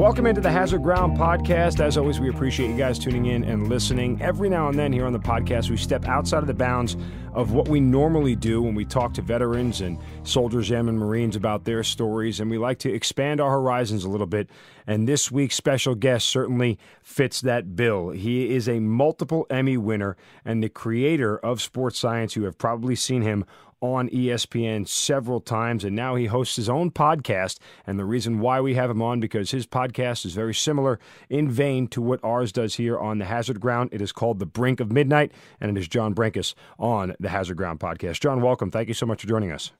Welcome into the Hazard Ground podcast. As always, we appreciate you guys tuning in and listening. Every now and then here on the podcast, we step outside of the bounds of what we normally do when we talk to veterans and soldiers, airmen, Marines about their stories, and we like to expand our horizons a little bit. And this week's special guest certainly fits that bill. He is a multiple Emmy winner and the creator of Sports Science. You have probably seen him on ESPN several times, and now he hosts his own podcast. And the reason why we have him on because his podcast is very similar in vein to what ours does here on the Hazard Ground. It is called The Brink of Midnight, and it is John Brenkus on the Hazard Ground podcast. John, welcome. Thank you so much for joining us.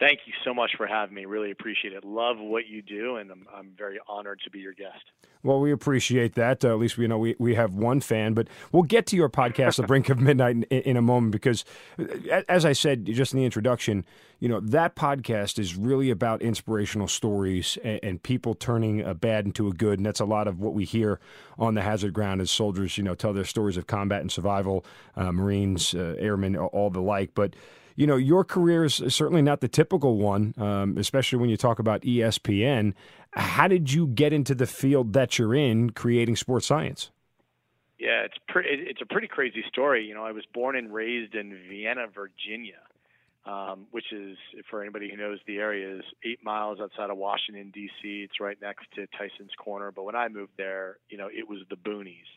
Thank you so much for having me. Really appreciate it. Love what you do, and I'm, I'm very honored to be your guest. Well, we appreciate that. Uh, at least we know we, we have one fan, but we'll get to your podcast, The Brink of Midnight, in, in, a moment because, uh, as I said just in the introduction, you know that podcast is really about inspirational stories and, and people turning a bad into a good, and that's a lot of what we hear on the hazard ground as soldiers, you know, tell their stories of combat and survival, uh, Marines, uh, airmen, all the like, but you know, your career is certainly not the typical one, um, especially when you talk about ESPN. How did you get into the field that you're in, creating sports science? Yeah, it's pretty. It's a pretty crazy story. You know, I was born and raised in Vienna, Virginia, um, which is, for anybody who knows the area, is eight miles outside of Washington D.C. It's right next to Tyson's Corner. But when I moved there, you know, it was the boonies.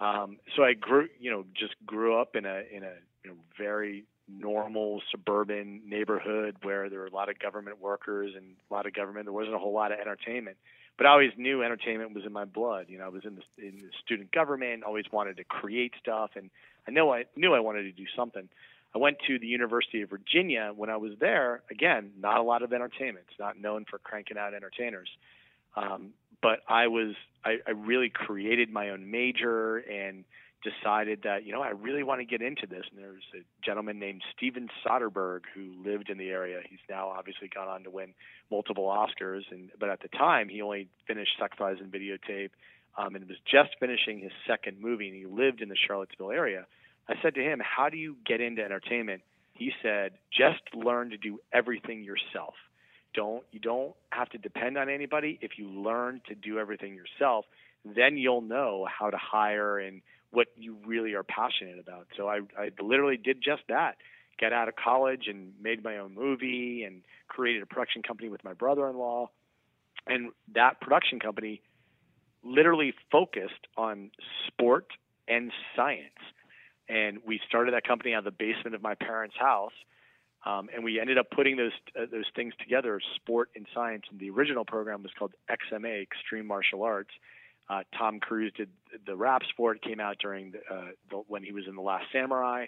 Um, so I grew, you know, just grew up in a in a you know, very normal suburban neighborhood where there were a lot of government workers and a lot of government. There wasn't a whole lot of entertainment, but I always knew entertainment was in my blood. You know, I was in the, in the student government, always wanted to create stuff, and I know I knew I wanted to do something. I went to the University of Virginia when I was there. Again, not a lot of entertainment. It's not known for cranking out entertainers. Um, but I was I, I really created my own major and decided that you know I really want to get into this. And there's a gentleman named Steven Soderbergh who lived in the area. He's now obviously gone on to win multiple Oscars, and but at the time he only finished Sex, Lies, and Videotape, um, and was just finishing his second movie. And he lived in the Charlottesville area. I said to him, "How do you get into entertainment?" He said, "Just learn to do everything yourself." Don't you don't have to depend on anybody. If you learn to do everything yourself, then you'll know how to hire and what you really are passionate about. So I, I literally did just that. Get out of college and made my own movie and created a production company with my brother-in-law. And that production company literally focused on sport and science. And we started that company out of the basement of my parents' house. Um, and we ended up putting those uh, those things together, sport and science. And the original program was called XMA, Extreme Martial Arts. Uh, Tom Cruise did the rap sport came out during the, uh, the, when he was in the Last Samurai,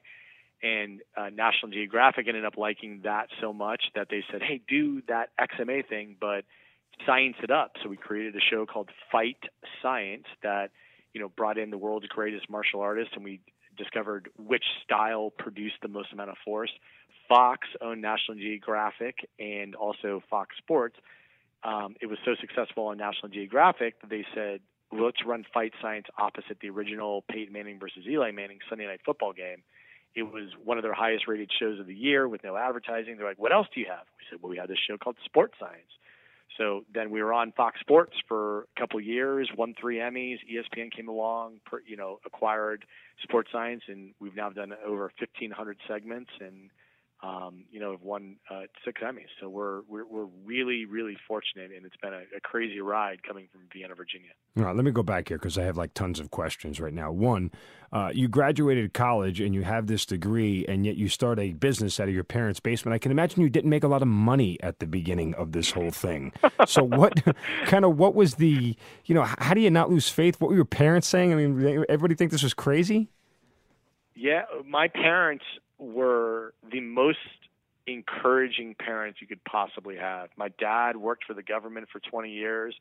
and uh, National Geographic ended up liking that so much that they said, "Hey, do that XMA thing, but science it up." So we created a show called Fight Science that you know brought in the world's greatest martial artists, and we discovered which style produced the most amount of force. Fox owned National Geographic and also Fox Sports. Um, it was so successful on National Geographic that they said, let's run Fight Science opposite the original Peyton Manning versus Eli Manning Sunday Night Football game. It was one of their highest rated shows of the year with no advertising. They're like, what else do you have? We said, well, we have this show called Sports Science. So then we were on Fox Sports for a couple years, won three Emmys. ESPN came along, per, you know, acquired Sports Science, and we've now done over 1,500 segments and um, you know, have won uh, six Emmys. So we're, we're, we're really really fortunate, and it's been a, a crazy ride coming from Vienna, Virginia. All right, let me go back here because I have like tons of questions right now. One, uh, you graduated college and you have this degree, and yet you start a business out of your parents' basement. I can imagine you didn't make a lot of money at the beginning of this whole thing. so what kind of what was the you know how do you not lose faith? What were your parents saying? I mean, everybody think this was crazy. Yeah, my parents were the most encouraging parents you could possibly have. My dad worked for the government for 20 years.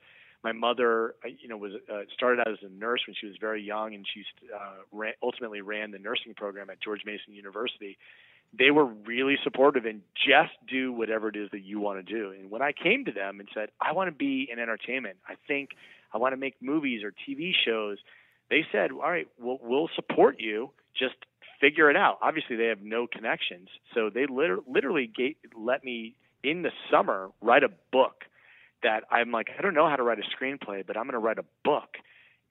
My mother, uh, you know, was uh, started out as a nurse when she was very young, and she uh, ran, ultimately ran the nursing program at George Mason University. they were really supportive and just do whatever it is that you want to do. And when I came to them and said, I want to be in entertainment, I think I want to make movies or TV shows, they said, All right, we'll, we'll support you. Just figure it out. Obviously, they have no connections. So they liter- literally gave, let me, in the summer, write a book that I'm like, I don't know how to write a screenplay, but I'm going to write a book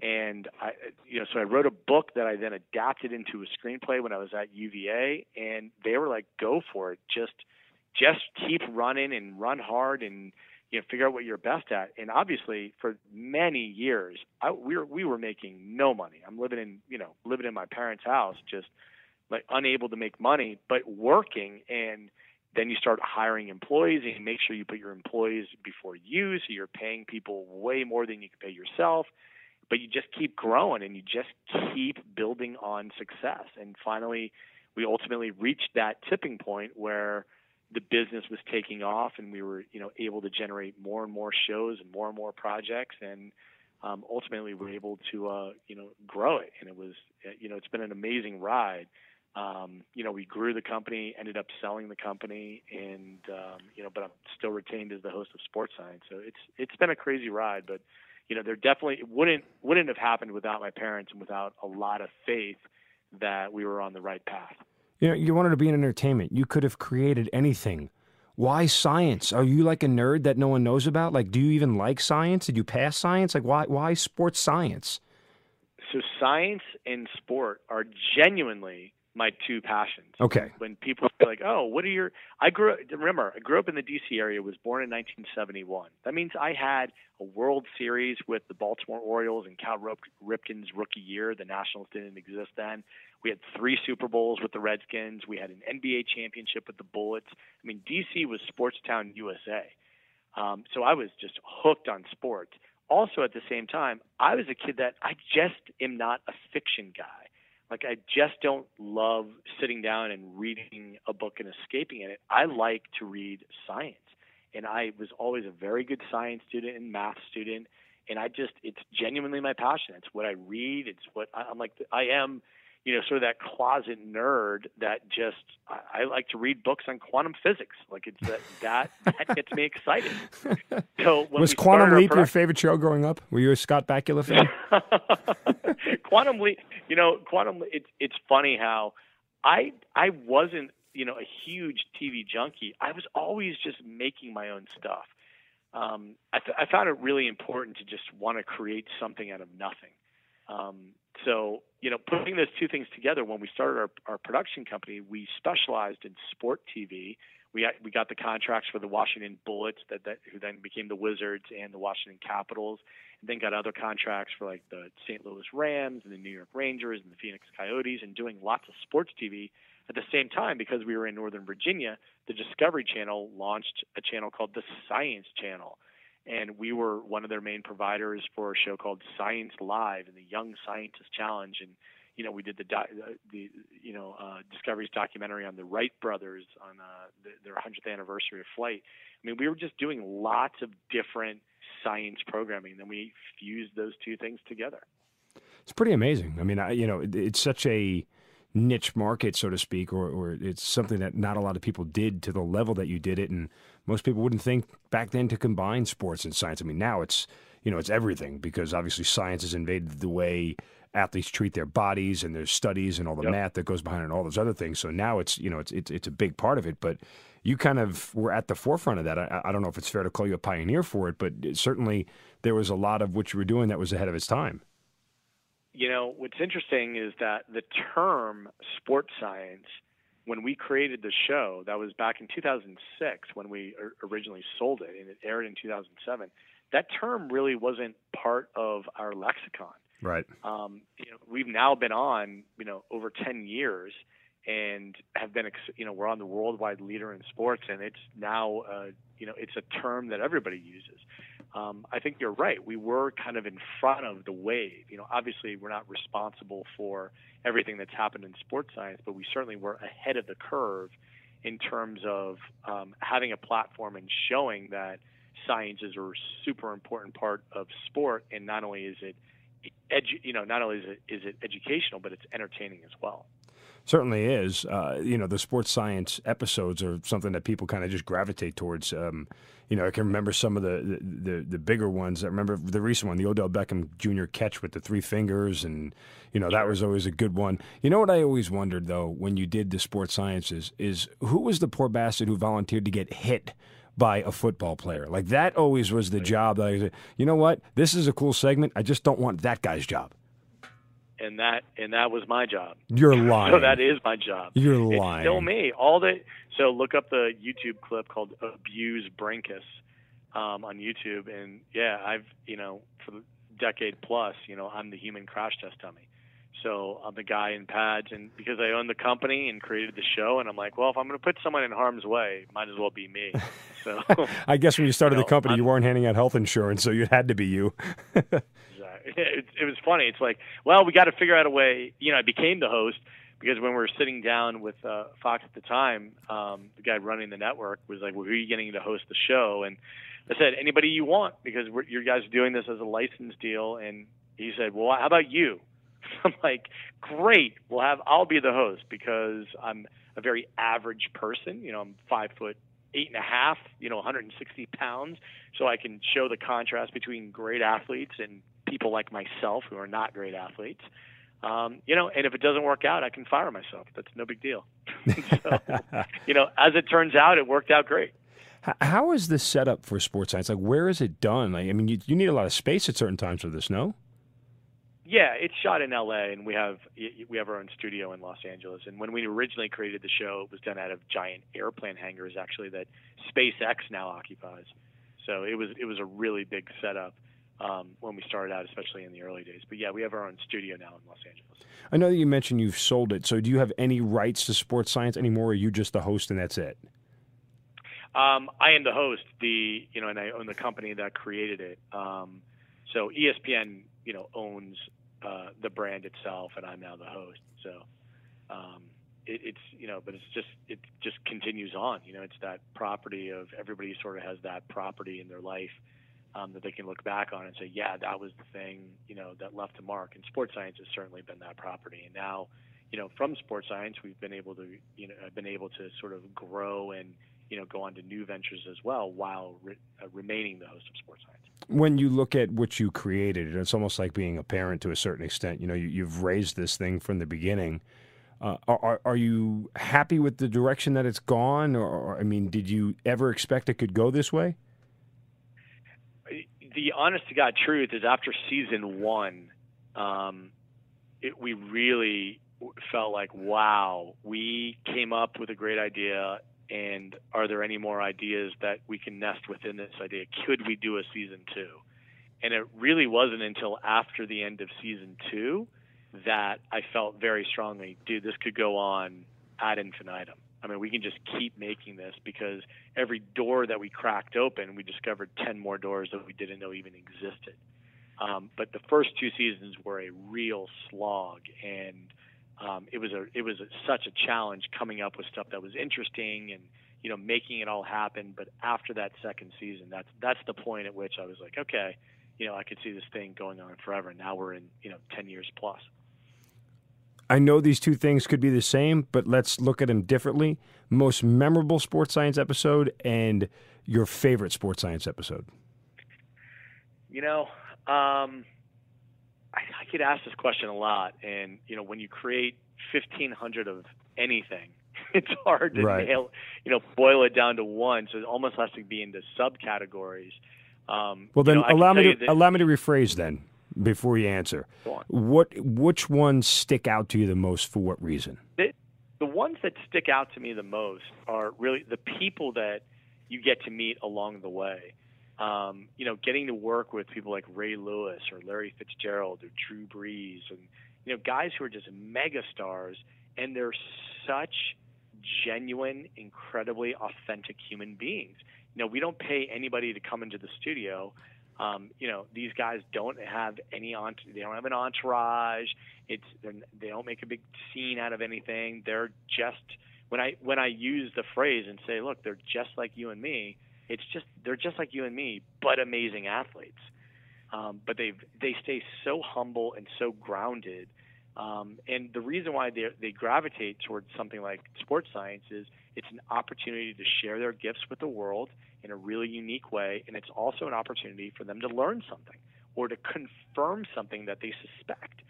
and I, you know, so I wrote a book that I then adapted into a screenplay when I was at UVA, and they were like, "Go for it! Just, just keep running and run hard, and you know, figure out what you're best at." And obviously, for many years, I, we were we were making no money. I'm living in, you know, living in my parents' house, just like unable to make money, but working and then you start hiring employees and you make sure you put your employees before you so you're paying people way more than you can pay yourself but you just keep growing and you just keep building on success. And finally, we ultimately reached that tipping point where the business was taking off and we were, you know, able to generate more and more shows and more and more projects. And um, ultimately, we were able to, uh, you know, grow it. And it was, you know, it's been an amazing ride. Um, you know, we grew the company, ended up selling the company, and um, you know, but I'm still retained as the host of Sports Science. So it's it's been a crazy ride, but you know, there definitely wouldn't wouldn't have happened without my parents and without a lot of faith that we were on the right path. You know, you wanted to be in entertainment. You could have created anything. Why science? Are you like a nerd that no one knows about? Like, do you even like science? Did you pass science? Like, why why sports science? So science and sport are genuinely my two passions. Okay. When people say like, "Oh, what are your?" I grew. Up, remember, I grew up in the D.C. area. Was born in 1971. That means I had a World Series with the Baltimore Orioles in Cal Ripken's rookie year. The Nationals didn't exist then. We had three Super Bowls with the Redskins. We had an NBA championship with the Bullets. I mean, D.C. was sports town USA. Um, so I was just hooked on sports. Also, at the same time, I was a kid that I just am not a fiction guy. Like I just don't love sitting down and reading a book and escaping in it. I like to read science. And I was always a very good science student and math student. And I just, it's genuinely my passion. It's what I read. It's what I'm like, I am you know, sort of that closet nerd that just I, I like to read books on quantum physics. Like it's that that, that gets me excited. So was Quantum Leap your favorite show growing up? Were you a Scott Bakula fan? quantum Leap, you know, Quantum. It's it's funny how I I wasn't you know a huge TV junkie. I was always just making my own stuff. Um, I, th- I found it really important to just want to create something out of nothing. Um, so, you know, putting those two things together, when we started our, our production company, we specialized in sport TV. We we got the contracts for the Washington Bullets, that, that who then became the Wizards and the Washington Capitals, and then got other contracts for like the St. Louis Rams and the New York Rangers and the Phoenix Coyotes, and doing lots of sports TV. At the same time, because we were in Northern Virginia, the Discovery Channel launched a channel called the Science Channel and we were one of their main providers for a show called Science Live and the Young Scientist Challenge, and you know we did the uh, the you know uh, Discovery's documentary on the Wright brothers on uh, the, their 100th anniversary of flight. I mean, we were just doing lots of different science programming, and then we fused those two things together. It's pretty amazing. I mean, I, you know, it, it's such a niche market, so to speak, or, or it's something that not a lot of people did to the level that you did it. And most people wouldn't think back then to combine sports and science. I mean, now it's, you know, it's everything because obviously science has invaded the way athletes treat their bodies and their studies and all the yep. math that goes behind it and all those other things. So now it's, you know, it's, it's, it's a big part of it, but you kind of were at the forefront of that. I, I don't know if it's fair to call you a pioneer for it, but certainly there was a lot of what you were doing that was ahead of its time you know, what's interesting is that the term sports science, when we created the show, that was back in 2006 when we originally sold it, and it aired in 2007. That term really wasn't part of our lexicon. Right. Um, you know, we've now been on, you know, over 10 years, and have been, you know, we're on the worldwide leader in sports, and it's now, uh, you know, it's a term that everybody uses um, I think you're right. We were kind of in front of the wave. You know, obviously we're not responsible for everything that's happened in sports science, but we certainly were ahead of the curve in terms of um, having a platform and showing that science is a super important part of sport. And not only is it, edu- you know, not only is it is it educational, but it's entertaining as well. Certainly is. Uh, you know, the sports science episodes are something that people kind of just gravitate towards. Um, you know, I can remember some of the, the, the, bigger ones. I remember the recent one, the Odell Beckham Jr. catch with the three fingers, and you know that was always a good one. You know what I always wondered though when you did the sports sciences is who was the poor bastard who volunteered to get hit by a football player? Like that always was the job. That I said, you know what, this is a cool segment. I just don't want that guy's job and that and that was my job. You're lying. so that is my job. You're lying. It's still me. All the so look up the YouTube clip called "Abuse Brenkus" um, on YouTube, and yeah, I've you know for the decade plus, you know, I'm the human crash test dummy. So I'm the guy in pads, and because I own the company and created the show, and I'm like, well, if I'm going to put someone in harm's way, might as well be me. So I guess when you started you know, the company, I'm, you weren't handing out health insurance, so it had to be you. It, it was funny. It's like, well, we got to figure out a way. You know, I became the host because when we were sitting down with uh, Fox at the time, um, the guy running the network was like, "Well, who are you getting to host the show?" And I said, "Anybody you want," because we're, you guys are doing this as a license deal. And he said, "Well, how about you?" I'm like, "Great, we'll have. I'll be the host because I'm a very average person. You know, I'm five foot eight and a half. You know, 160 pounds, so I can show the contrast between great athletes and people like myself who are not great athletes. Um, you know, and if it doesn't work out, I can fire myself. That's no big deal. so, you know, as it turns out, it worked out great. How is this set up for sports science? Like, where is it done? Like, I mean, you, you need a lot of space at certain times for this, no? Yeah, it's shot in L.A. and we have we have our own studio in Los Angeles. And when we originally created the show, it was done out of giant airplane hangars, actually that SpaceX now occupies. So it was it was a really big setup um, when we started out, especially in the early days. But yeah, we have our own studio now in Los Angeles. I know that you mentioned you've sold it. So do you have any rights to sports science anymore, or are you just the host and that's it? Um, I am the host, the you know, and I own the company that created it. Um, so ESPN, you know, owns uh, the brand itself, and I'm now the host. So um, it, it's you know, but it's just it just continues on. You know, it's that property of everybody sort of has that property in their life um, that they can look back on and say, yeah, that was the thing, you know, that left a mark. And sports science has certainly been that property. And now, you know, from sports science, we've been able to, you know, been able to sort of grow and, you know, go on to new ventures as well while re- uh, remaining the host of sports science. When you look at what you created, it's almost like being a parent to a certain extent. You know, you, have raised this thing from the beginning. Uh, are, are you happy with the direction that it's gone? Or, I mean, did you ever expect it could go this way? The honest to God truth is after season one, um, it, we really felt like, wow, we came up with a great idea. And are there any more ideas that we can nest within this idea? Could we do a season two? And it really wasn't until after the end of season two that I felt very strongly, dude, this could go on ad infinitum. I mean, we can just keep making this because every door that we cracked open, we discovered 10 more doors that we didn't know even existed. Um, but the first two seasons were a real slog, and um, it was a it was a, such a challenge coming up with stuff that was interesting and you know making it all happen. But after that second season, that's that's the point at which I was like, okay, you know, I could see this thing going on forever. Now we're in you know 10 years plus. I know these two things could be the same, but let's look at them differently. Most memorable sports science episode and your favorite sports science episode. You know, um, I, I get asked this question a lot, and you know, when you create fifteen hundred of anything, it's hard to right. nail, you know, boil it down to one. So it almost has to be into subcategories. Um, well, then you know, allow me to that, allow me to rephrase then before you answer. What which ones stick out to you the most for what reason? The, the ones that stick out to me the most are really the people that you get to meet along the way. Um, you know, getting to work with people like Ray Lewis or Larry Fitzgerald or Drew Brees and you know guys who are just mega stars and they're such genuine, incredibly authentic human beings. You know, we don't pay anybody to come into the studio um, you know, these guys don't have any on. They don't have an entourage. It's they don't make a big scene out of anything. They're just when I when I use the phrase and say, look, they're just like you and me. It's just they're just like you and me, but amazing athletes. Um, but they they stay so humble and so grounded Um, and the reason why they, they gravitate towards something like sports science is it's an opportunity to share their gifts with the world in a really unique way, and it's also an opportunity for them to learn something or to confirm something that they suspect.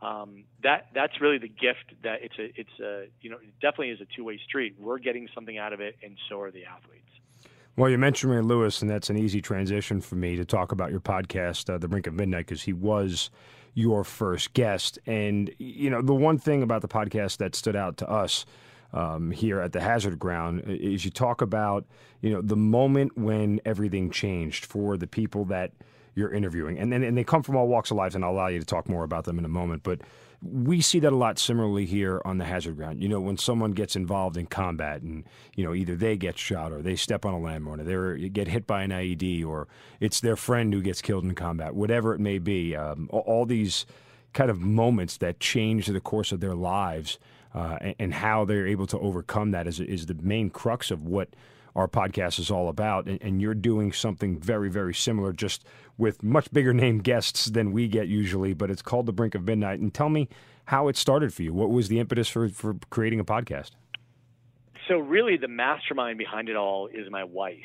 Um, that that's really the gift that it's a it's a you know it definitely is a two way street. We're getting something out of it, and so are the athletes. Well, you mentioned Ray Lewis, and that's an easy transition for me to talk about your podcast, uh, The Brink of Midnight, because he was your first guest. And, you know, the one thing about the podcast that stood out to us um, here at the Hazard Ground is you talk about, you know, the moment when everything changed for the people that you're interviewing. And, and, and they come from all walks of life, and I'll allow you to talk more about them in a moment. But we see that a lot similarly here on the hazard ground. You know, when someone gets involved in combat and, you know, either they get shot or they step on a landmine or they get hit by an IED or it's their friend who gets killed in combat, whatever it may be, um, all these kind of moments that change the course of their lives uh, and, and, how they're able to overcome that is, is the main crux of what our podcast is all about. And, and, you're doing something very, very similar, just with much bigger name guests than we get usually. But it's called The Brink of Midnight. And tell me how it started for you. What was the impetus for, for creating a podcast? So, really, the mastermind behind it all is my wife,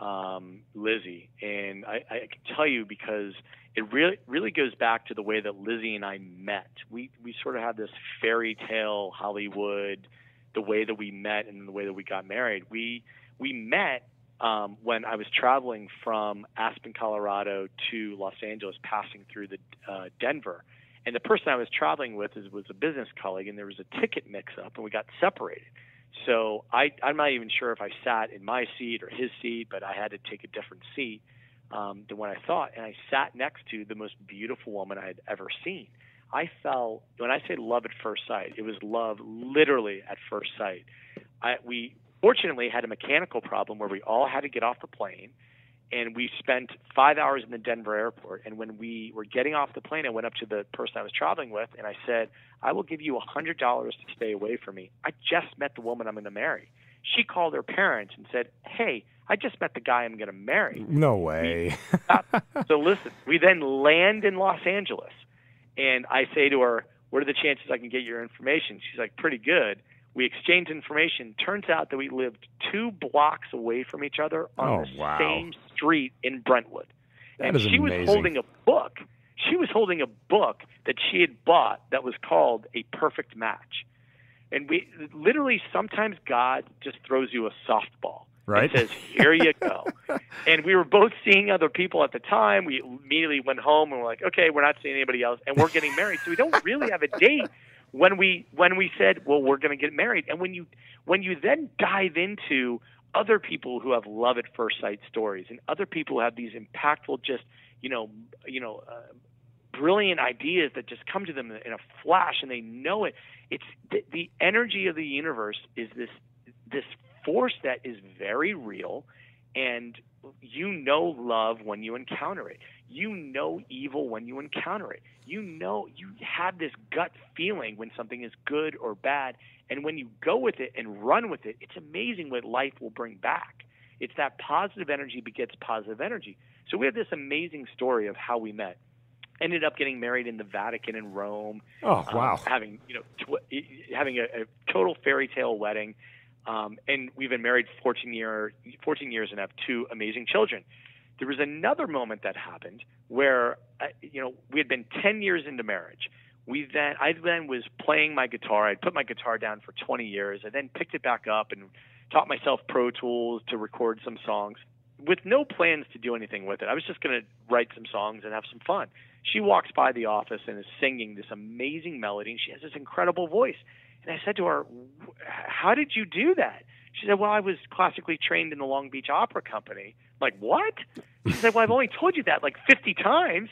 um, Lizzie. And I, I can tell you because it really really goes back to the way that Lizzie and I met. We we sort of had this fairy tale Hollywood, the way that we met and the way that we got married. We we met um, when I was traveling from Aspen, Colorado to Los Angeles, passing through the uh, Denver. And the person I was traveling with is, was a business colleague, and there was a ticket mix-up, and we got separated. So I, I'm not even sure if I sat in my seat or his seat, but I had to take a different seat um, than what I thought. And I sat next to the most beautiful woman I had ever seen. I fell when I say love at first sight, it was love literally at first sight. I, we fortunately had a mechanical problem where we all had to get off the plane and we spent five hours in the Denver airport. And when we were getting off the plane, I went up to the person I was traveling with and I said, I will give you a $100 to stay away from me. I just met the woman I'm going to marry. She called her parents and said, Hey, I just met the guy I'm going to marry. No way. so listen, we then land in Los Angeles and I say to her, What are the chances I can get your information? She's like, Pretty good. We exchange information. Turns out that we lived two blocks away from each other on oh, the wow. same street in Brentwood. That and she amazing. was holding a book. She was holding a book that she had bought that was called A Perfect Match. And we literally sometimes God just throws you a softball. Right. And says, Here you go. and we were both seeing other people at the time. We immediately went home and we're like, Okay, we're not seeing anybody else and we're getting married. So we don't really have a date when we when we said, well, we're going to get married, and when you when you then dive into other people who have love at first sight stories, and other people who have these impactful, just you know, you know, uh, brilliant ideas that just come to them in a flash, and they know it. It's the, the energy of the universe is this this force that is very real, and you know love when you encounter it. You know evil when you encounter it. You know you have this gut feeling when something is good or bad, and when you go with it and run with it, it's amazing what life will bring back. It's that positive energy begets positive energy. So we have this amazing story of how we met. Ended up getting married in the Vatican in Rome. Oh wow! Um, having you know tw- having a, a total fairy tale wedding. Um, and we've been married 14 year 14 years and have two amazing children. There was another moment that happened where uh, you know we had been 10 years into marriage. We then I then was playing my guitar. I'd put my guitar down for 20 years. I then picked it back up and taught myself Pro Tools to record some songs with no plans to do anything with it. I was just going to write some songs and have some fun. She walks by the office and is singing this amazing melody, and she has this incredible voice. And I said to her, How did you do that? She said, Well, I was classically trained in the Long Beach Opera Company. I'm like, what? She said, Well, I've only told you that like 50 times.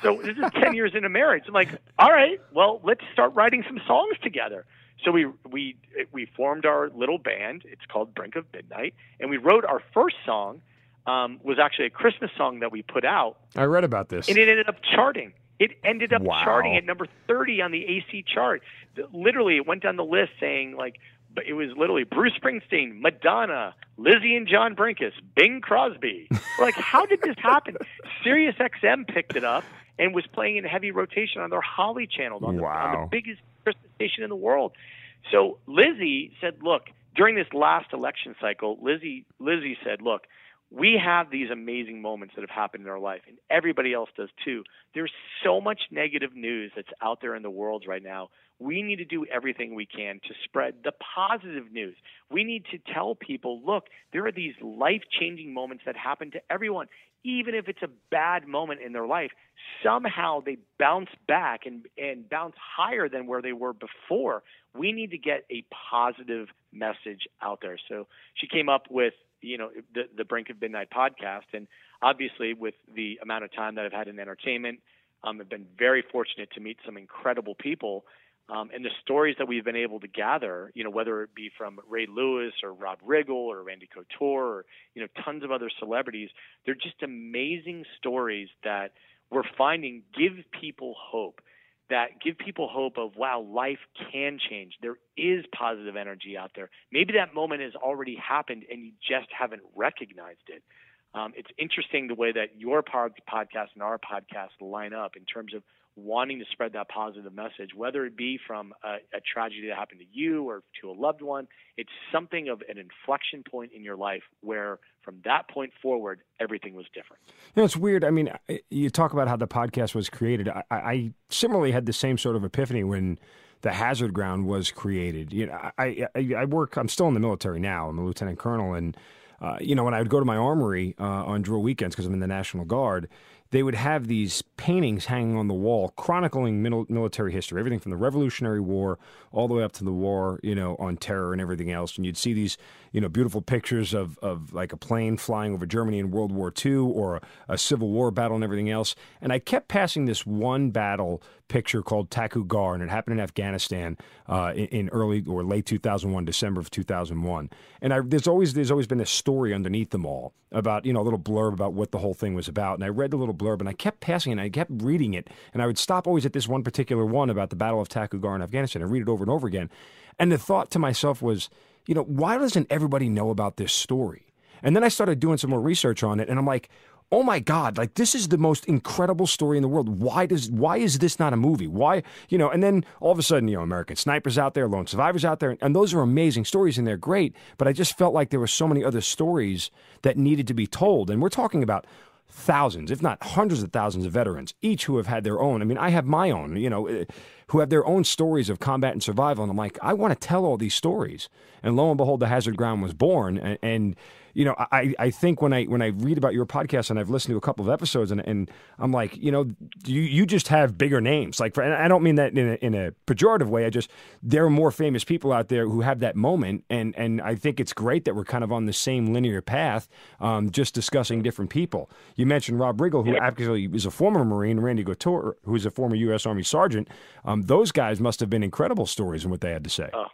So this is 10 years into marriage. I'm like, All right, well, let's start writing some songs together. So we we we formed our little band. It's called Brink of Midnight, and we wrote our first song. Um, was actually a Christmas song that we put out. I read about this, and it ended up charting. It ended up wow. charting at number 30 on the AC chart. Literally, it went down the list saying like it was literally Bruce Springsteen, Madonna, Lizzie and John Brenkus, Bing Crosby. We're like, how did this happen? Sirius XM picked it up and was playing in heavy rotation on their Holly channel on, wow. the, on the biggest Christmas station in the world. So Lizzie said, look, during this last election cycle, Lizzie Lizzie said, look, we have these amazing moments that have happened in our life, and everybody else does too. There's so much negative news that's out there in the world right now. We need to do everything we can to spread the positive news. We need to tell people, look, there are these life changing moments that happen to everyone. Even if it's a bad moment in their life, somehow they bounce back and, and bounce higher than where they were before. We need to get a positive message out there. So she came up with you know the the Brink of Midnight podcast, and obviously with the amount of time that I've had in entertainment, um, I've been very fortunate to meet some incredible people. Um, and the stories that we've been able to gather, you know, whether it be from Ray Lewis or Rob Riggle or Randy Couture or you know tons of other celebrities, they're just amazing stories that we're finding give people hope that give people hope of wow life can change. There is positive energy out there. Maybe that moment has already happened and you just haven't recognized it. Um, it's interesting the way that your podcast and our podcast line up in terms of wanting to spread that positive message, whether it be from a, a, tragedy that happened to you or to a loved one. It's something of an inflection point in your life where from that point forward, everything was different. You know, it's weird. I mean, you talk about how the podcast was created. I, I similarly had the same sort of epiphany when the hazard ground was created. You know, I, I, I work, I'm still in the military now. I'm a lieutenant colonel. And, uh, you know, when I would go to my armory uh, on drill weekends, because I'm in the National Guard, they would have these paintings hanging on the wall chronicling military history, everything from the Revolutionary War all the way up to the war, you know, on terror and everything else. And you'd see these, you know, beautiful pictures of, of like a plane flying over Germany in World War II or a, a Civil War battle and everything else. And I kept passing this one battle picture called Takur Ghar, and it happened in Afghanistan uh, in, in, early or late 2001, December of 2001. And I, there's always there's always been a story underneath them all about you know a little blurb about what the whole thing was about. And I read the little blurb, and I kept passing it, and I kept reading it, and I would stop always at this one particular one about the Battle of Takur Ghar in Afghanistan. and read it over and over again, and the thought to myself was, you know, why doesn't everybody know about this story? And then I started doing some more research on it, and I'm like, oh my god like this is the most incredible story in the world. Why does why is this not a movie? Why you know and then all of a sudden you know american snipers out there lone survivors out there and those are amazing stories and they're great but i just felt like there were so many other stories that needed to be told and we're talking about thousands if not hundreds of thousands of veterans each who have had their own. I mean i have my own you know eh, who have their own stories of combat and survival and i'm like i want to tell all these stories. And lo and behold the hazard ground was born and, and you know, I, I think when I when I read about your podcast and I've listened to a couple of episodes and, and I'm like, you know, you you just have bigger names. Like, for, and I don't mean that in a, in a pejorative way. I just there are more famous people out there who have that moment, and and I think it's great that we're kind of on the same linear path, um, just discussing different people. You mentioned Rob Riggle, who actually is a former Marine, Randy Couture, who's a former U.S. Army sergeant. Um, those guys must have been incredible stories in what they had to say. Oh,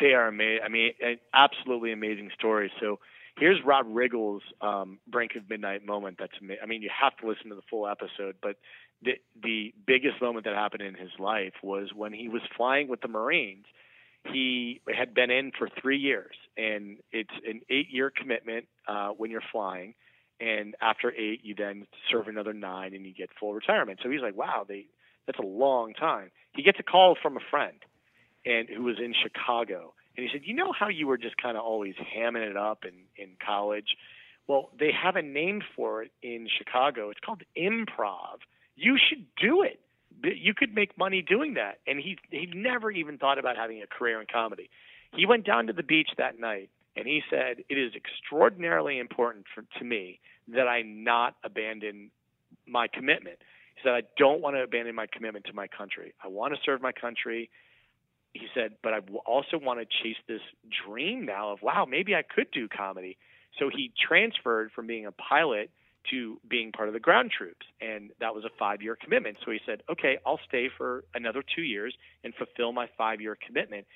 they are amazing. I mean, absolutely amazing stories. So Here's Rob Riggle's um, Brink of Midnight moment. That's I mean, you have to listen to the full episode, but the the biggest moment that happened in his life was when he was flying with the Marines. He had been in for three years, and it's an eight-year commitment uh, when you're flying. And after eight, you then serve another nine, and you get full retirement. So he's like, "Wow, they that's a long time." He gets a call from a friend, and who was in Chicago, and he said, "You know how you were just kind of always hamming it up in in college? Well, they have a name for it in Chicago. It's called improv. You should do it. You could make money doing that." And he he never even thought about having a career in comedy. He went down to the beach that night and he said, "It is extraordinarily important for, to me that I not abandon my commitment." He said, "I don't want to abandon my commitment to my country. I want to serve my country." He said, but I also want to chase this dream now of, wow, maybe I could do comedy. So he transferred from being a pilot to being part of the ground troops. And that was a five year commitment. So he said, okay, I'll stay for another two years and fulfill my five year commitment.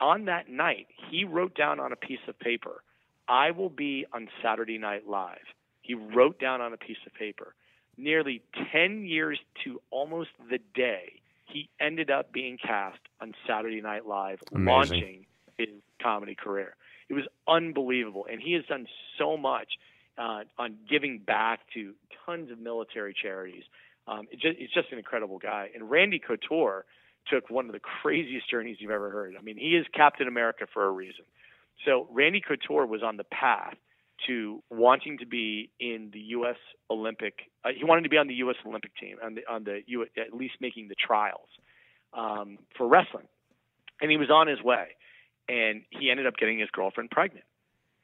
On that night, he wrote down on a piece of paper, I will be on Saturday Night Live. He wrote down on a piece of paper. Nearly 10 years to almost the day, he ended up being cast on Saturday Night Live, Amazing. launching his comedy career. It was unbelievable, and he has done so much uh, on giving back to tons of military charities. Um, it just, it's just an incredible guy. And Randy Couture took one of the craziest journeys you've ever heard. I mean, he is Captain America for a reason. So Randy Couture was on the path to wanting to be in the U.S. Olympic. Uh, he wanted to be on the U.S. Olympic team, on the on the U, at least making the trials um, for wrestling, and he was on his way, and he ended up getting his girlfriend pregnant,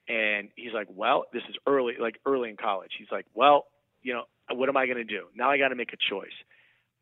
and he's like, well, this is early, like early in college. He's like, well, you know, what am I going to do now? I got to make a choice.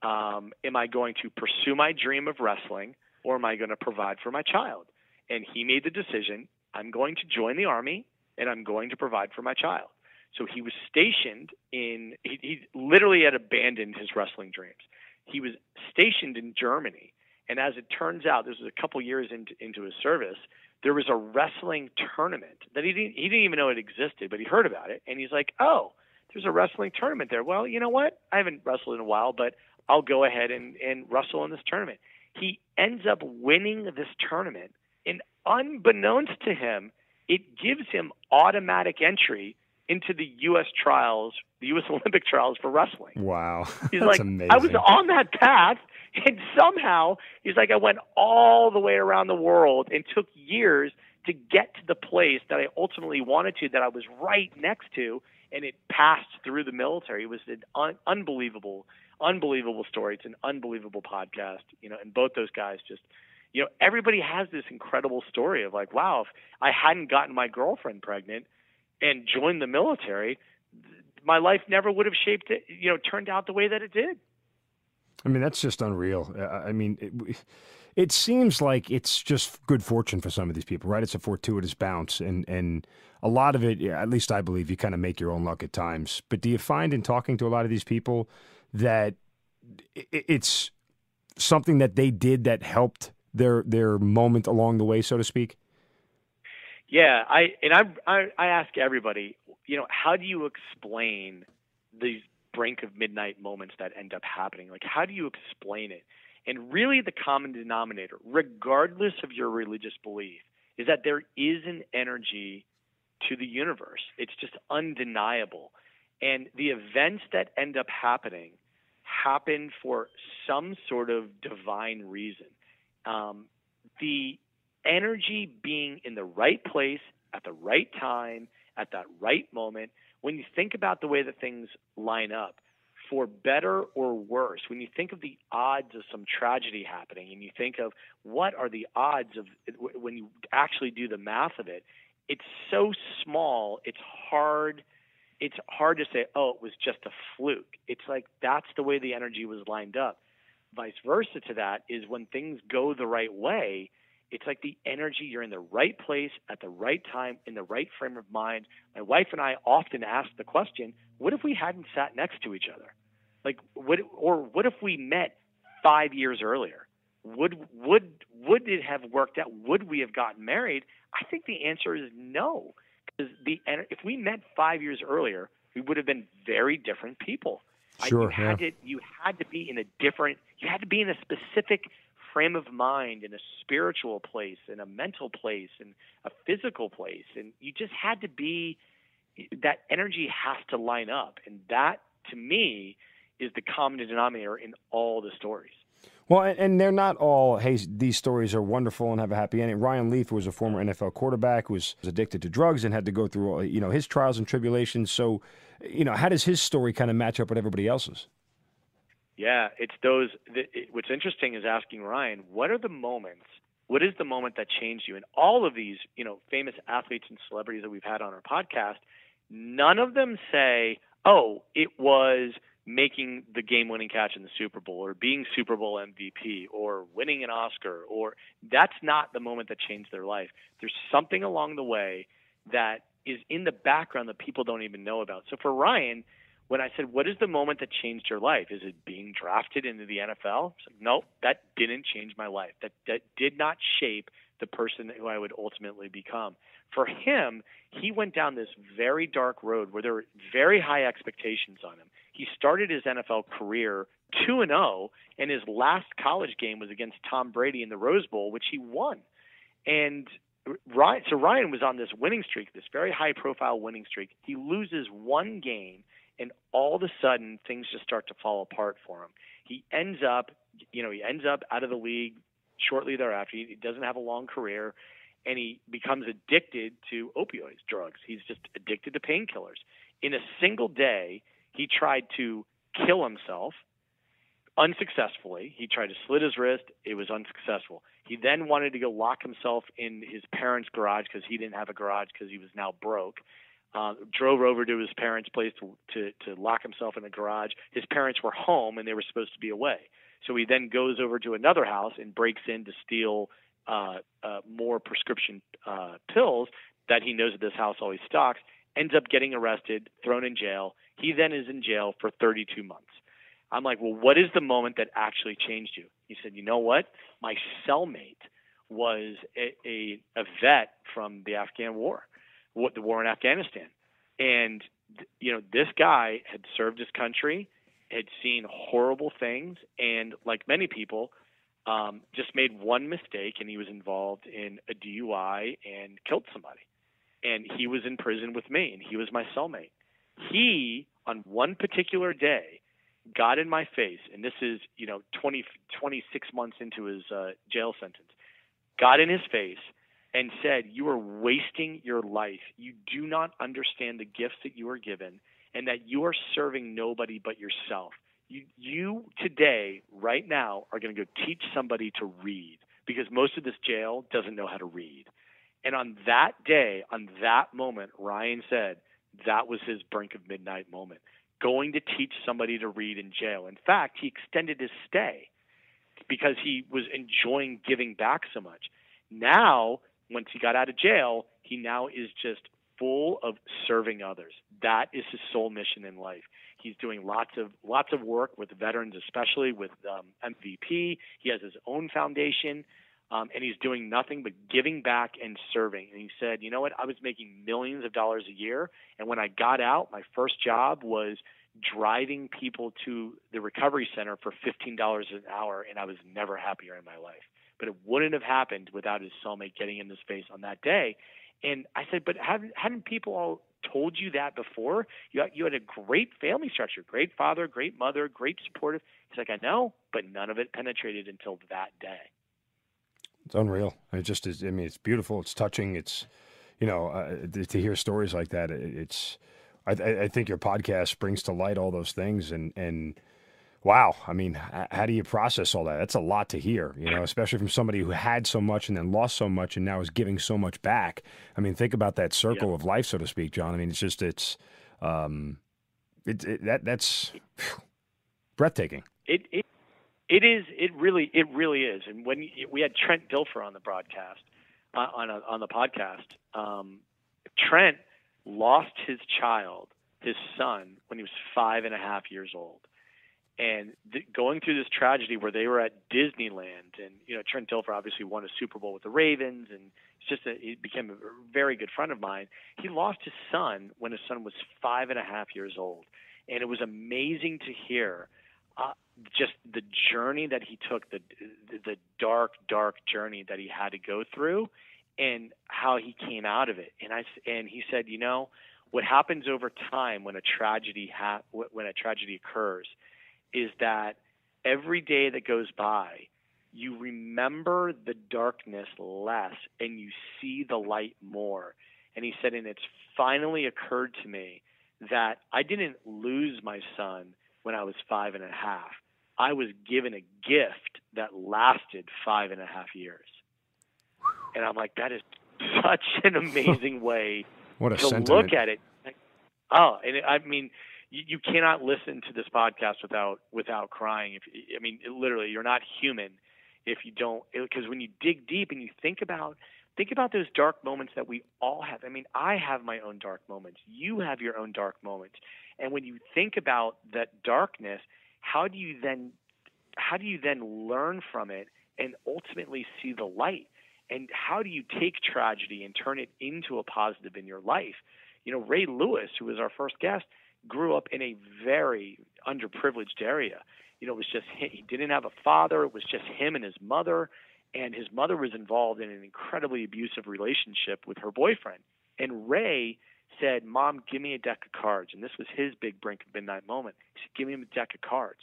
Um, am I going to pursue my dream of wrestling, or am I going to provide for my child? And he made the decision. I'm going to join the army and I'm going to provide for my child. So he was stationed in, he, he literally had abandoned his wrestling dreams. He was stationed in Germany. And as it turns out, this was a couple years into, into his service, there was a wrestling tournament that he didn't, he didn't even know it existed, but he heard about it. And he's like, oh, there's a wrestling tournament there. Well, you know what? I haven't wrestled in a while, but I'll go ahead and, and wrestle in this tournament. He ends up winning this tournament. And unbeknownst to him, it gives him automatic entry into the U.S. trials, the U.S. Olympic trials for wrestling. Wow. He's That's like, amazing. I was on that path, and somehow he's like, I went all the way around the world and took years to get to the place that I ultimately wanted to, that I was right next to, and it passed through the military. It was an un- unbelievable, unbelievable story. It's an unbelievable podcast, you know, and both those guys just you know, everybody has this incredible story of like, wow, if I hadn't gotten my girlfriend pregnant and joined the military, my life never would have shaped it, you know, turned out the way that it did. I mean, that's just unreal. I mean, it, it seems like it's just good fortune for some of these people, right? It's a fortuitous bounce, and and a lot of it, at least I believe, you kind of make your own luck at times. But do you find in talking to a lot of these people that it's something that they did that helped their their moment along the way, so to speak? Yeah, I and I I, I ask everybody, you know, how do you explain these brink of midnight moments that end up happening? Like, how do you explain it? And really, the common denominator, regardless of your religious belief, is that there is an energy to the universe. It's just undeniable. And the events that end up happening happen for some sort of divine reason um, the energy being in the right place at the right time at that right moment. When you think about the way that things line up, for better or worse, when you think of the odds of some tragedy happening and you think of what are the odds of when you actually do the math of it, it's so small, it's hard it's hard to say, "Oh, it was just a fluke." It's like that's the way the energy was lined up vice versa to that is when things go the right way, it's like the energy, you're in the right place at the right time, in the right frame of mind. My wife and I often ask the question, what if we hadn't sat next to each other? Like what or what if we met five years earlier? Would would would it have worked out? Would we have gotten married? I think the answer is no. Because the if we met five years earlier, we would have been very different people. Sure, I, you had to you had to be in a different you had to be in a specific frame of mind in a spiritual place in a mental place in a physical place and you just had to be that energy has to line up and that to me is the common denominator in all the stories well, and they're not all, hey, these stories are wonderful and have a happy ending. Ryan Leaf was a former NFL quarterback who was addicted to drugs and had to go through, all, you know, his trials and tribulations. So, you know, how does his story kind of match up with everybody else's? Yeah, it's those. It, what's interesting is asking Ryan, what are the moments? What is the moment that changed you? And all of these, you know, famous athletes and celebrities that we've had on our podcast, none of them say, "Oh, it was." making the game winning catch in the Super Bowl or being Super Bowl MVP or winning an Oscar or that's not the moment that changed their life. There's something along the way that is in the background that people don't even know about. So for Ryan, when I said, "What is the moment that changed your life?" Is it being drafted into the NFL? Like, no, that didn't change my life. That that did not shape the person who I would ultimately become. For him, he went down this very dark road where there were very high expectations on him. He started his NFL career 2 and 0 and his last college game was against Tom Brady in the Rose Bowl which he won. And Ryan, so Ryan was on this winning streak, this very high profile winning streak. He loses one game and all of a sudden things just start to fall apart for him. He ends up you know, he ends up out of the league shortly thereafter. He doesn't have a long career, and he becomes addicted to opioids, drugs. He's just addicted to painkillers. In a single day, he tried to kill himself unsuccessfully. He tried to slit his wrist. It was unsuccessful. He then wanted to go lock himself in his parents' garage because he didn't have a garage because he was now broke. Uh, drove over to his parents' place to, to to lock himself in a garage. His parents were home and they were supposed to be away. So he then goes over to another house and breaks in to steal uh, uh, more prescription uh, pills that he knows that this house always stocks. Ends up getting arrested, thrown in jail. He then is in jail for 32 months. I'm like, well, what is the moment that actually changed you? He said, you know what? My cellmate was a, a, a vet from the Afghan war, what the war in Afghanistan, and you know this guy had served his country, had seen horrible things, and like many people, um, just made one mistake, and he was involved in a DUI and killed somebody, and he was in prison with me, and he was my cellmate. He on one particular day got in my face, and this is, you know, 20, 26 months into his uh, jail sentence, got in his face and said, You are wasting your life. You do not understand the gifts that you are given, and that you are serving nobody but yourself. You, you today, right now, are going to go teach somebody to read because most of this jail doesn't know how to read. And on that day, on that moment, Ryan said that was his brink of midnight moment going to teach somebody to read in jail. In fact, he extended his stay because he was enjoying giving back so much. Now, once he got out of jail, he now is just full of serving others. That is his sole mission in life. He's doing lots of lots of work with veterans, especially with um, MVP. He has his own foundation um, and he's doing nothing but giving back and serving. And he said, you know what? I was making millions of dollars a year, and when I got out, my first job was driving people to the recovery center for fifteen dollars an hour, and I was never happier in my life. But it wouldn't have happened without his cellmate getting in the space on that day. And I said, but haven't hadn't people all told you that before? You had, you had a great family structure, great father, great mother, great supportive. He's like, I know, but none of it penetrated until that day. It's unreal. It just is. I mean, it's beautiful. It's touching. It's, you know, uh, to hear stories like that. It's, I, I, think your podcast brings to light all those things. And and wow, I mean, how do you process all that? That's a lot to hear. You know, especially from somebody who had so much and then lost so much and now is giving so much back. I mean, think about that circle yeah. of life, so to speak, John. I mean, it's just it's, um, it, it that that's breathtaking. It, it it is. It really. It really is. And when we had Trent Dilfer on the broadcast, uh, on a, on the podcast, um, Trent lost his child, his son, when he was five and a half years old, and th- going through this tragedy where they were at Disneyland, and you know Trent Dilfer obviously won a Super Bowl with the Ravens, and it's just a, he became a very good friend of mine. He lost his son when his son was five and a half years old, and it was amazing to hear uh, just the journey that he took, the the dark, dark journey that he had to go through, and how he came out of it. And I and he said, you know, what happens over time when a tragedy ha- when a tragedy occurs, is that every day that goes by, you remember the darkness less and you see the light more. And he said, and it's finally occurred to me that I didn't lose my son when I was five and a half. I was given a gift that lasted five and a half years. And I'm like, that is such an amazing way what a to sentiment. look at it. Oh, and it, I mean, you, you cannot listen to this podcast without without crying. If I mean, it, literally, you're not human if you don't. Because when you dig deep and you think about think about those dark moments that we all have. I mean, I have my own dark moments. You have your own dark moments. And when you think about that darkness, how do you then how do you then learn from it and ultimately see the light? And how do you take tragedy and turn it into a positive in your life? You know, Ray Lewis, who was our first guest, grew up in a very underprivileged area. You know, it was just he didn't have a father. It was just him and his mother, and his mother was involved in an incredibly abusive relationship with her boyfriend. And Ray said, Mom, give me a deck of cards. And this was his big brink of midnight moment. He said, Give me a deck of cards.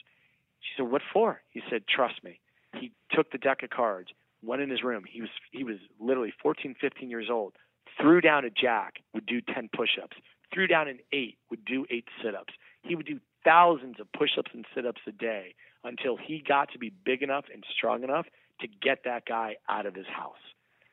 She said, "What for?" He said, "Trust me." He took the deck of cards, went in his room. He was he was literally 14, 15 years old. Threw down a jack, would do 10 push-ups. Threw down an eight, would do eight sit-ups. He would do thousands of push-ups and sit-ups a day until he got to be big enough and strong enough to get that guy out of his house.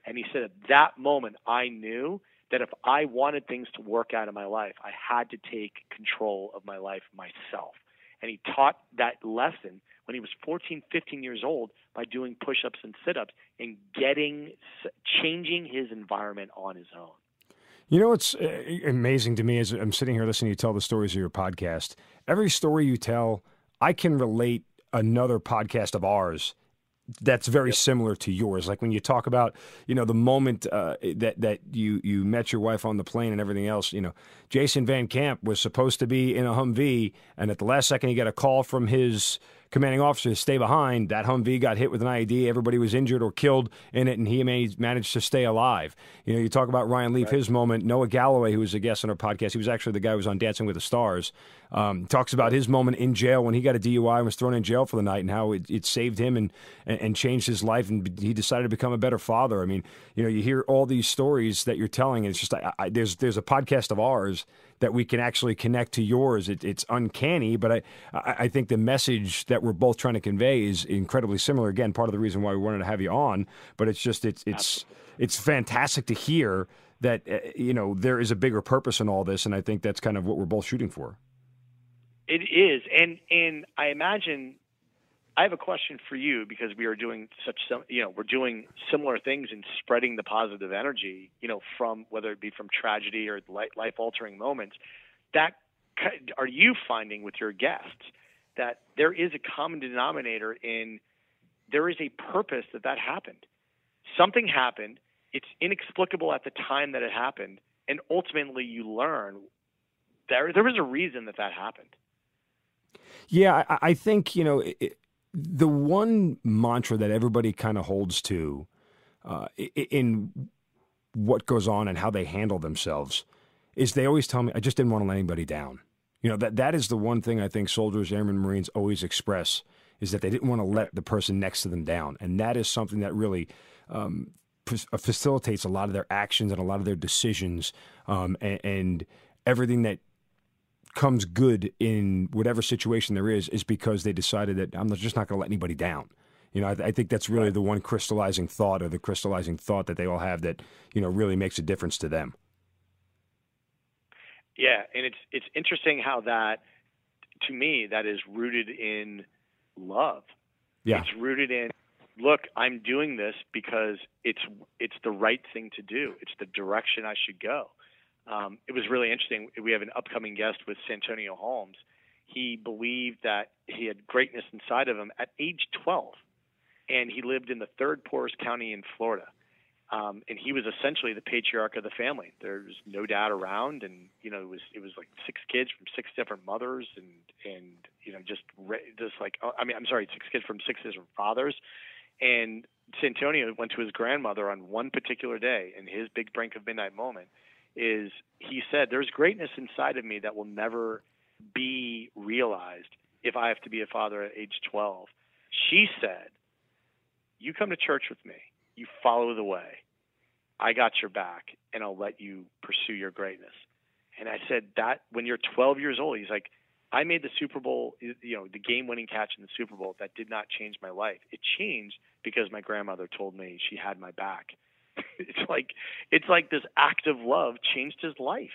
And he said, at that moment, I knew that if I wanted things to work out in my life, I had to take control of my life myself. And he taught that lesson when he was 14, 15 years old by doing push ups and sit ups and getting, changing his environment on his own. You know what's uh, amazing to me is I'm sitting here listening to you tell the stories of your podcast. Every story you tell, I can relate another podcast of ours that's very yep. similar to yours. Like when you talk about, you know, the moment uh, that that you you met your wife on the plane and everything else. You know, Jason Van Camp was supposed to be in a Humvee, and at the last second, he got a call from his commanding officer to stay behind. That Humvee got hit with an IED. Everybody was injured or killed in it, and he managed to stay alive. You know, you talk about Ryan Leaf, right. his moment. Noah Galloway, who was a guest on our podcast, he was actually the guy who was on Dancing with the Stars. Um, talks about his moment in jail when he got a DUI and was thrown in jail for the night, and how it, it saved him and, and changed his life, and he decided to become a better father. I mean, you know, you hear all these stories that you're telling, and it's just I, I, there's there's a podcast of ours that we can actually connect to yours. It, it's uncanny, but I, I think the message that we're both trying to convey is incredibly similar. Again, part of the reason why we wanted to have you on, but it's just it's it's it's fantastic to hear that uh, you know there is a bigger purpose in all this, and I think that's kind of what we're both shooting for. It is, and and I imagine I have a question for you because we are doing such you know, we're doing similar things in spreading the positive energy, you know, from whether it be from tragedy or life altering moments. That are you finding with your guests that there is a common denominator in there is a purpose that that happened. Something happened. It's inexplicable at the time that it happened, and ultimately you learn there there was a reason that that happened. Yeah, I, I think you know. It, the one mantra that everybody kind of holds to uh, in what goes on and how they handle themselves is they always tell me, I just didn't want to let anybody down. You know, that, that is the one thing I think soldiers, airmen, Marines always express is that they didn't want to let the person next to them down. And that is something that really um, facilitates a lot of their actions and a lot of their decisions um, and, and everything that comes good in whatever situation there is is because they decided that I'm just not going to let anybody down. You know, I, I think that's really the one crystallizing thought or the crystallizing thought that they all have that you know really makes a difference to them. Yeah, and it's it's interesting how that to me that is rooted in love. Yeah. It's rooted in look, I'm doing this because it's it's the right thing to do. It's the direction I should go um, it was really interesting. We have an upcoming guest with Santonio Holmes. He believed that he had greatness inside of him at age 12, and he lived in the third poorest county in Florida. Um, and he was essentially the patriarch of the family. There was no dad around, and you know it was it was like six kids from six different mothers, and and you know just just like oh, I mean I'm sorry, six kids from six different fathers, and Santonio went to his grandmother on one particular day in his big brink of midnight moment, is he said, There's greatness inside of me that will never be realized if I have to be a father at age 12. She said, You come to church with me, you follow the way. I got your back, and I'll let you pursue your greatness. And I said, That when you're 12 years old, he's like, I made the Super Bowl, you know, the game winning catch in the Super Bowl. That did not change my life. It changed because my grandmother told me she had my back it's like it's like this act of love changed his life.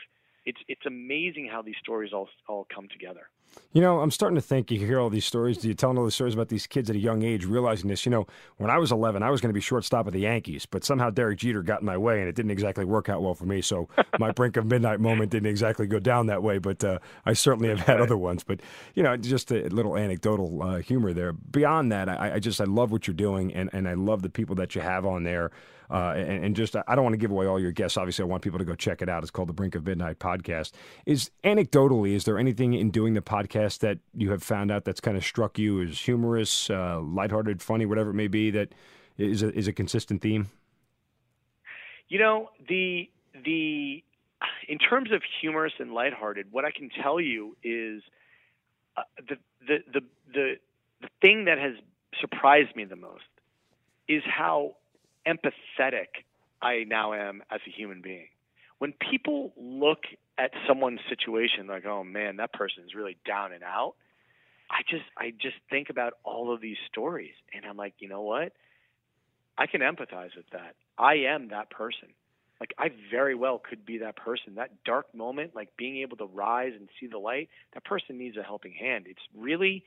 It's it's amazing how these stories all all come together. You know, I'm starting to think you hear all these stories. You're telling all these stories about these kids at a young age, realizing this. You know, when I was 11, I was going to be shortstop of the Yankees, but somehow Derek Jeter got in my way, and it didn't exactly work out well for me. So my brink of midnight moment didn't exactly go down that way. But uh, I certainly have had other ones. But you know, just a little anecdotal uh, humor there. Beyond that, I, I just I love what you're doing, and and I love the people that you have on there. Uh, and, and, just I don't want to give away all your guests. Obviously, I want people to go check it out. It's called the Brink of Midnight Podcast. Is anecdotally, is there anything in doing the podcast that you have found out that's kind of struck you as humorous, uh, lighthearted, funny, whatever it may be, that is a, is a consistent theme? You know the the in terms of humorous and lighthearted, what I can tell you is uh, the, the the the the thing that has surprised me the most is how empathetic I now am as a human being. When people look at someone's situation like, oh man, that person is really down and out, I just I just think about all of these stories and I'm like, you know what? I can empathize with that. I am that person. Like I very well could be that person. That dark moment, like being able to rise and see the light, that person needs a helping hand. It's really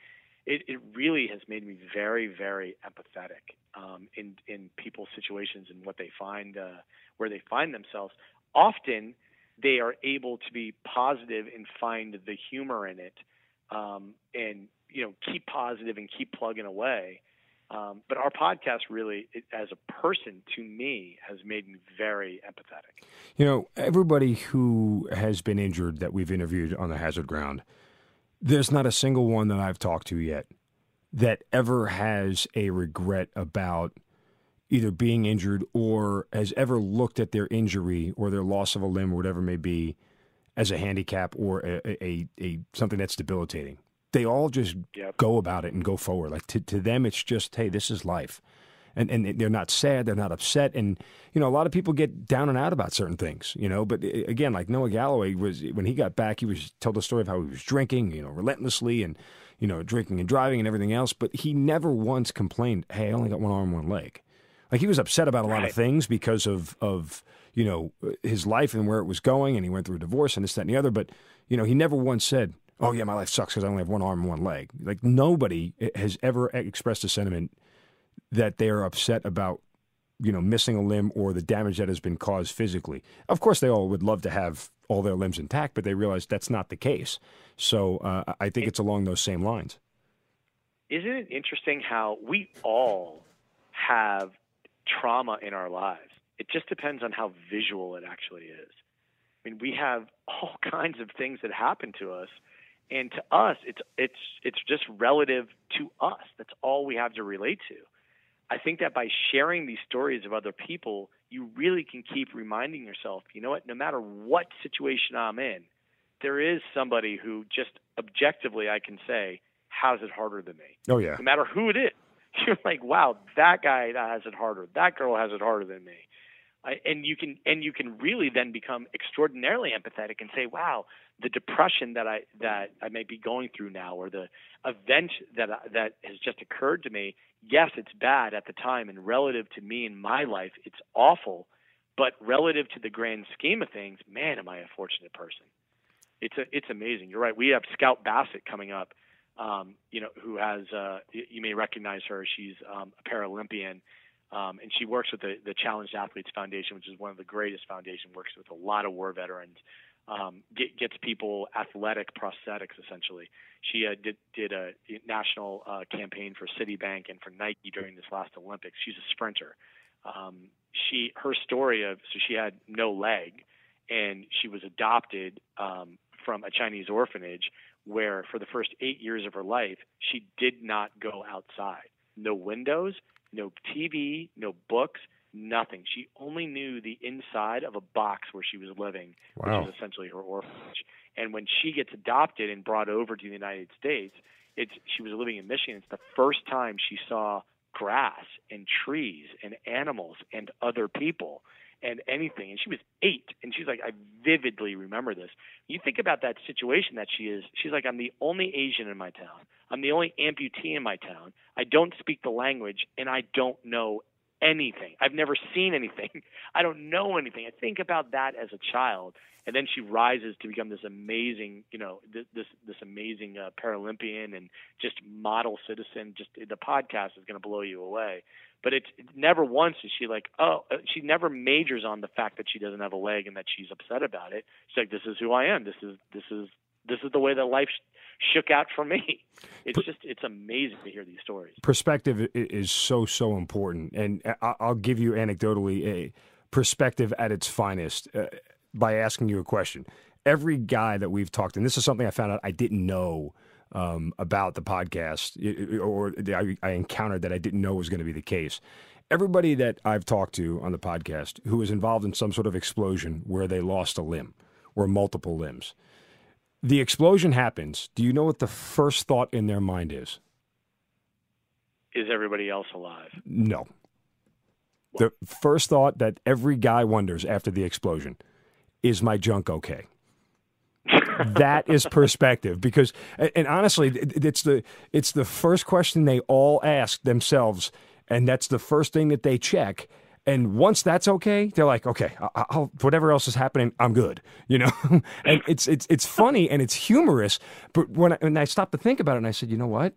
it, it really has made me very, very empathetic um, in in people's situations and what they find uh, where they find themselves. Often, they are able to be positive and find the humor in it, um, and you know keep positive and keep plugging away. Um, but our podcast really, it, as a person, to me, has made me very empathetic. You know, everybody who has been injured that we've interviewed on the Hazard Ground there's not a single one that I've talked to yet that ever has a regret about either being injured or has ever looked at their injury or their loss of a limb or whatever it may be as a handicap or a, a, a something that's debilitating. They all just yep. go about it and go forward. Like to, to them, it's just, hey, this is life and, and they're not sad, they're not upset. And, you know, a lot of people get down and out about certain things, you know. But eh, again, like Noah Galloway was, when he got back, he was told the story of how he was drinking, you know, relentlessly and, you know, drinking and driving and everything else. But he never once complained, hey, I only got one arm, one leg. Like he was upset about a lot right. of things because of, of, you know, his life and where it was going. And he went through a divorce and this, that, and the other. But, you know, he never once said, oh, yeah, my life sucks because I only have one arm and one leg. Like nobody eh, has ever expressed a sentiment that they are upset about you know missing a limb or the damage that has been caused physically. Of course, they all would love to have all their limbs intact, but they realize that's not the case. So uh, I think it's along those same lines. Isn't it interesting how we all have trauma in our lives? It just depends on how visual it actually is. I mean, we have all kinds of things that happen to us, and to us, it's it's it's just relative to us. That's all we have to relate to. I think that by sharing these stories of other people, you really can keep reminding yourself, you know what, no matter what situation I'm in, there is somebody who just objectively I can say has it harder than me. Oh yeah. No matter who it is. You're like, wow, that guy has it harder. That girl has it harder than me. And you can and you can really then become extraordinarily empathetic and say, wow, the depression that I that I may be going through now, or the event that I, that has just occurred to me. Yes, it's bad at the time, and relative to me in my life, it's awful. But relative to the grand scheme of things, man, am I a fortunate person. It's a, it's amazing. You're right. We have Scout Bassett coming up. Um, you know, who has uh, you may recognize her. She's um, a Paralympian. Um, and she works with the, the Challenged Athletes Foundation, which is one of the greatest foundations. Works with a lot of war veterans, um, get, gets people athletic prosthetics essentially. She uh, did did a national uh, campaign for Citibank and for Nike during this last Olympics. She's a sprinter. Um, she her story of so she had no leg, and she was adopted um, from a Chinese orphanage where for the first eight years of her life she did not go outside. No windows, no TV, no books nothing. She only knew the inside of a box where she was living, wow. which is essentially her orphanage. And when she gets adopted and brought over to the United States, it's she was living in Michigan. It's the first time she saw grass and trees and animals and other people and anything. And she was eight, and she's like, I vividly remember this. You think about that situation that she is. She's like, I'm the only Asian in my town. I'm the only amputee in my town. I don't speak the language, and I don't know anything. I've never seen anything. I don't know anything. I think about that as a child, and then she rises to become this amazing, you know, this this, this amazing uh, Paralympian and just model citizen. Just the podcast is going to blow you away. But it's never once is she like, oh, uh, she never majors on the fact that she doesn't have a leg and that she's upset about it. She's like, this is who I am. This is this is this is the way that life shook out for me. It's just it's amazing to hear these stories. Perspective is so so important, and I'll give you anecdotally a perspective at its finest uh, by asking you a question. Every guy that we've talked, to and this is something I found out I didn't know. Um, about the podcast, or I, I encountered that I didn't know was going to be the case everybody that I've talked to on the podcast who was involved in some sort of explosion where they lost a limb or multiple limbs, the explosion happens. Do you know what the first thought in their mind is? is everybody else alive? No. The first thought that every guy wonders after the explosion is my junk okay? that is perspective because and honestly it's the it's the first question they all ask themselves and that's the first thing that they check and once that's okay they're like okay I'll, whatever else is happening i'm good you know and it's it's it's funny and it's humorous but when I, I stopped to think about it and i said you know what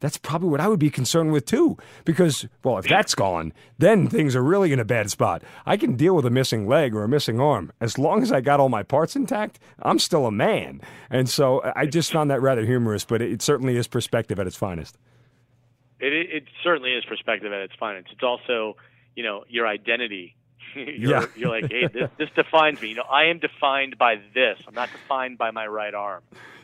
that's probably what I would be concerned with too. Because, well, if that's gone, then things are really in a bad spot. I can deal with a missing leg or a missing arm. As long as I got all my parts intact, I'm still a man. And so I just found that rather humorous, but it certainly is perspective at its finest. It, it certainly is perspective at its finest. It's also, you know, your identity. you're, Yeah. you're like, hey, this, this defines me. You know, I am defined by this. I'm not defined by my right arm.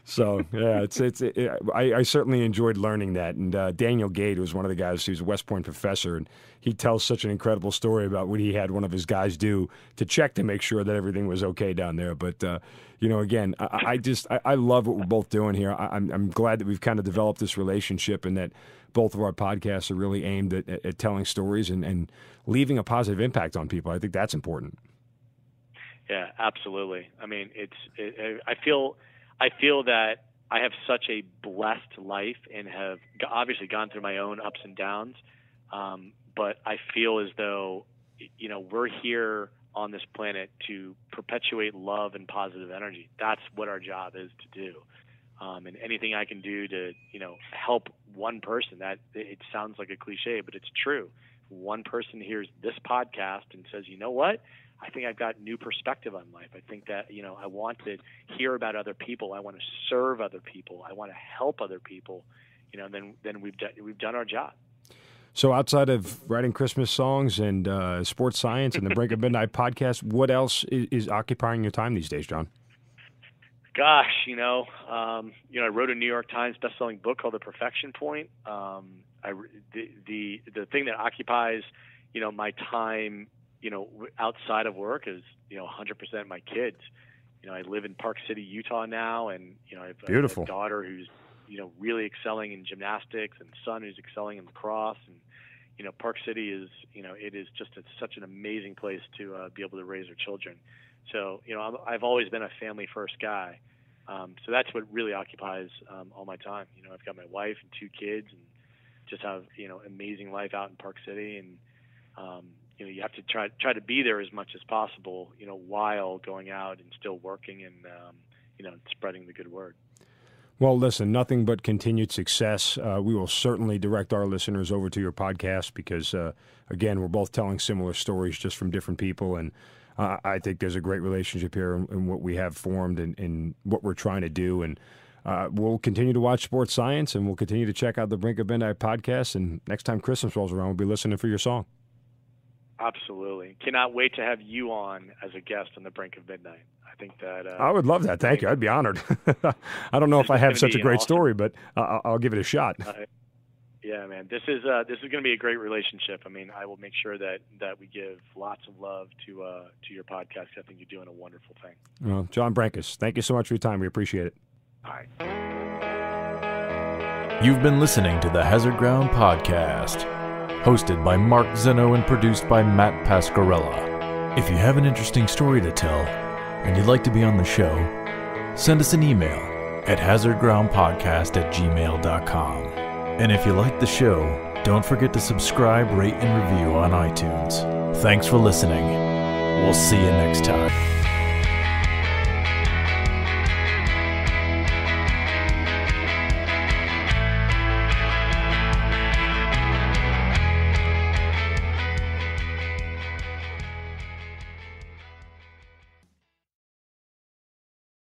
So yeah, it's it's. It, I, I certainly enjoyed learning that. And uh, Daniel Gade was one of the guys who's a West Point professor, and he tells such an incredible story about what he had one of his guys do to check to make sure that everything was okay down there. But uh, you know, again, I, I just I, I love what we're both doing here. I, I'm I'm glad that we've kind of developed this relationship, and that both of our podcasts are really aimed at, at, at telling stories and, and leaving a positive impact on people. I think that's important. Yeah, absolutely. I mean, it's. It, I feel. I feel that I have such a blessed life and have obviously gone through my own ups and downs. Um, but I feel as though, you know, we're here on this planet to perpetuate love and positive energy. That's what our job is to do. Um, and anything I can do to, you know, help one person. That it sounds like a cliche, but it's true. One person hears this podcast and says, "You know what? I think I've got new perspective on life. I think that you know I want to hear about other people. I want to serve other people. I want to help other people. You know, then then we've done we've done our job. So, outside of writing Christmas songs and uh, sports science and the Brink of Midnight podcast, what else is, is occupying your time these days, John? Gosh, you know, um, you know, I wrote a New York Times best-selling book called The Perfection Point. Um, I the, the the thing that occupies, you know, my time, you know, outside of work is you know 100% my kids. You know, I live in Park City, Utah now, and you know, I have a- Beautiful. a daughter who's you know really excelling in gymnastics, and son who's excelling in lacrosse, and you know, Park City is you know it is just a, such an amazing place to uh, be able to raise our children. So you know, I'm, I've always been a family first guy. Um, so that's what really occupies um, all my time. You know, I've got my wife and two kids, and just have you know amazing life out in Park City, and um, you know you have to try try to be there as much as possible. You know, while going out and still working and um, you know spreading the good word. Well, listen, nothing but continued success. Uh, we will certainly direct our listeners over to your podcast because, uh, again, we're both telling similar stories just from different people. And uh, I think there's a great relationship here in, in what we have formed and, and what we're trying to do. And uh, we'll continue to watch sports science and we'll continue to check out the Brink of Midnight podcast. And next time Christmas rolls around, we'll be listening for your song. Absolutely, cannot wait to have you on as a guest on the Brink of Midnight. I think that uh, I would love that. Thank you. I'd be honored. I don't know if I have such a great awesome. story, but uh, I'll give it a shot. Uh, yeah, man, this is uh, this is going to be a great relationship. I mean, I will make sure that that we give lots of love to uh, to your podcast. I think you're doing a wonderful thing. Well, John Brenkus, thank you so much for your time. We appreciate it. Right. You've been listening to the Hazard Ground Podcast, hosted by Mark Zeno and produced by Matt Pascarella. If you have an interesting story to tell and you'd like to be on the show, send us an email at hazardgroundpodcast at gmail.com. And if you like the show, don't forget to subscribe, rate, and review on iTunes. Thanks for listening. We'll see you next time.